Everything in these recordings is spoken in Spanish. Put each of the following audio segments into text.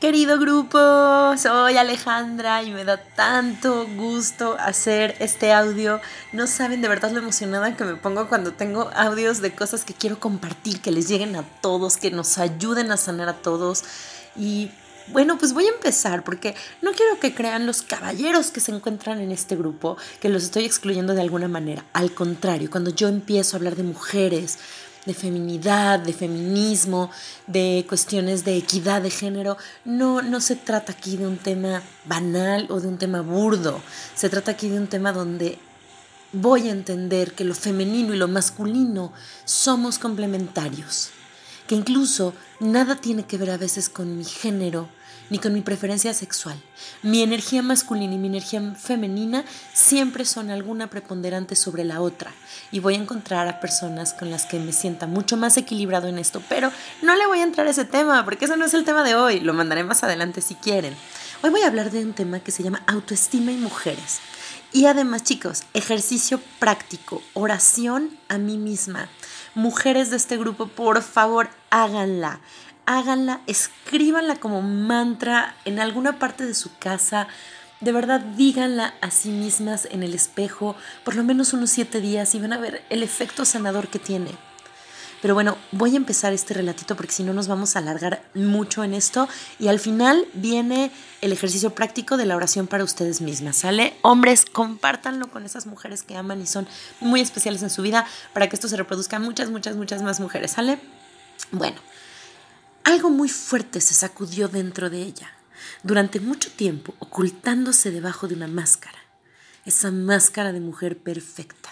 Querido grupo, soy Alejandra y me da tanto gusto hacer este audio. No saben de verdad lo emocionada que me pongo cuando tengo audios de cosas que quiero compartir, que les lleguen a todos, que nos ayuden a sanar a todos. Y bueno, pues voy a empezar porque no quiero que crean los caballeros que se encuentran en este grupo que los estoy excluyendo de alguna manera. Al contrario, cuando yo empiezo a hablar de mujeres, de feminidad, de feminismo, de cuestiones de equidad de género, no, no se trata aquí de un tema banal o de un tema burdo, se trata aquí de un tema donde voy a entender que lo femenino y lo masculino somos complementarios, que incluso nada tiene que ver a veces con mi género ni con mi preferencia sexual. Mi energía masculina y mi energía femenina siempre son alguna preponderante sobre la otra y voy a encontrar a personas con las que me sienta mucho más equilibrado en esto, pero no le voy a entrar a ese tema porque ese no es el tema de hoy, lo mandaré más adelante si quieren. Hoy voy a hablar de un tema que se llama autoestima y mujeres. Y además, chicos, ejercicio práctico, oración a mí misma. Mujeres de este grupo, por favor, háganla háganla, escríbanla como mantra en alguna parte de su casa. De verdad, díganla a sí mismas en el espejo por lo menos unos siete días y van a ver el efecto sanador que tiene. Pero bueno, voy a empezar este relatito porque si no nos vamos a alargar mucho en esto. Y al final viene el ejercicio práctico de la oración para ustedes mismas, ¿sale? Hombres, compártanlo con esas mujeres que aman y son muy especiales en su vida para que esto se reproduzca muchas, muchas, muchas más mujeres, ¿sale? Bueno, algo muy fuerte se sacudió dentro de ella, durante mucho tiempo ocultándose debajo de una máscara, esa máscara de mujer perfecta,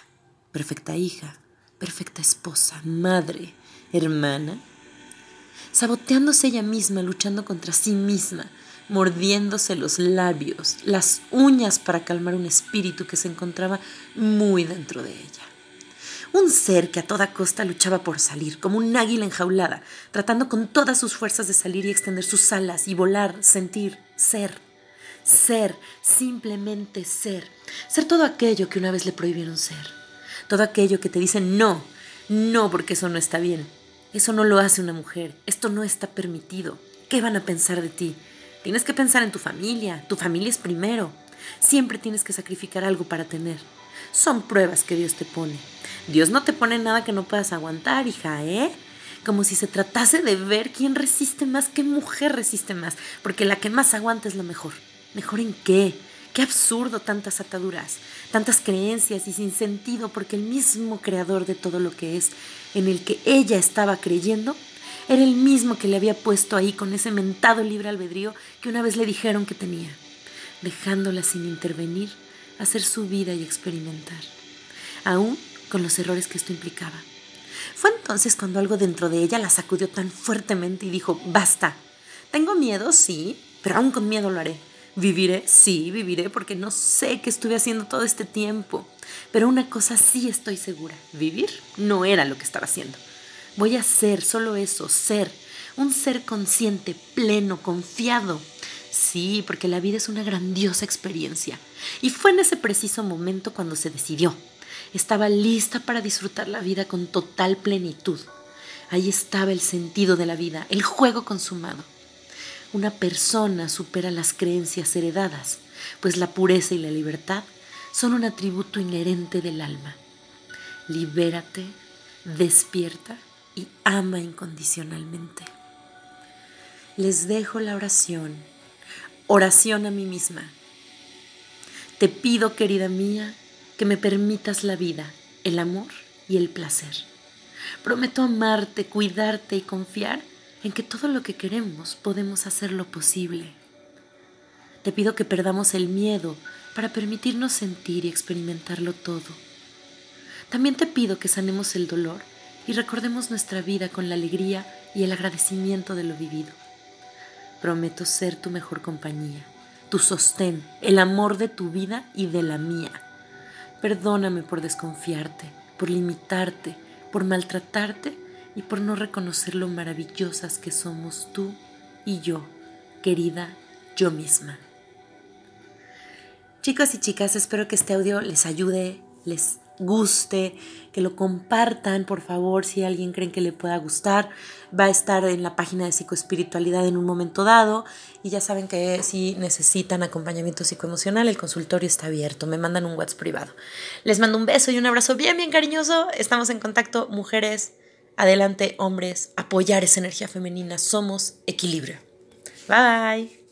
perfecta hija, perfecta esposa, madre, hermana, saboteándose ella misma, luchando contra sí misma, mordiéndose los labios, las uñas para calmar un espíritu que se encontraba muy dentro de ella. Un ser que a toda costa luchaba por salir, como un águila enjaulada, tratando con todas sus fuerzas de salir y extender sus alas y volar, sentir, ser. Ser, simplemente ser. Ser todo aquello que una vez le prohibieron ser. Todo aquello que te dicen no, no porque eso no está bien. Eso no lo hace una mujer. Esto no está permitido. ¿Qué van a pensar de ti? Tienes que pensar en tu familia. Tu familia es primero. Siempre tienes que sacrificar algo para tener. Son pruebas que Dios te pone. Dios no te pone nada que no puedas aguantar, hija, ¿eh? Como si se tratase de ver quién resiste más, qué mujer resiste más, porque la que más aguanta es la mejor. ¿Mejor en qué? Qué absurdo tantas ataduras, tantas creencias y sin sentido, porque el mismo creador de todo lo que es, en el que ella estaba creyendo, era el mismo que le había puesto ahí con ese mentado libre albedrío que una vez le dijeron que tenía, dejándola sin intervenir, hacer su vida y experimentar. Aún con los errores que esto implicaba. Fue entonces cuando algo dentro de ella la sacudió tan fuertemente y dijo, basta, tengo miedo, sí, pero aún con miedo lo haré. Viviré, sí, viviré porque no sé qué estuve haciendo todo este tiempo. Pero una cosa sí estoy segura, vivir no era lo que estaba haciendo. Voy a ser solo eso, ser, un ser consciente, pleno, confiado. Sí, porque la vida es una grandiosa experiencia. Y fue en ese preciso momento cuando se decidió, estaba lista para disfrutar la vida con total plenitud. Ahí estaba el sentido de la vida, el juego consumado. Una persona supera las creencias heredadas, pues la pureza y la libertad son un atributo inherente del alma. Libérate, despierta y ama incondicionalmente. Les dejo la oración, oración a mí misma. Te pido, querida mía, que me permitas la vida, el amor y el placer. Prometo amarte, cuidarte y confiar en que todo lo que queremos podemos hacerlo posible. Te pido que perdamos el miedo para permitirnos sentir y experimentarlo todo. También te pido que sanemos el dolor y recordemos nuestra vida con la alegría y el agradecimiento de lo vivido. Prometo ser tu mejor compañía, tu sostén, el amor de tu vida y de la mía Perdóname por desconfiarte, por limitarte, por maltratarte y por no reconocer lo maravillosas que somos tú y yo, querida yo misma. Chicos y chicas, espero que este audio les ayude, les guste, que lo compartan, por favor, si alguien creen que le pueda gustar. Va a estar en la página de psicoespiritualidad en un momento dado y ya saben que si necesitan acompañamiento psicoemocional, el consultorio está abierto. Me mandan un WhatsApp privado. Les mando un beso y un abrazo bien, bien cariñoso. Estamos en contacto, mujeres. Adelante, hombres, apoyar esa energía femenina. Somos equilibrio. Bye.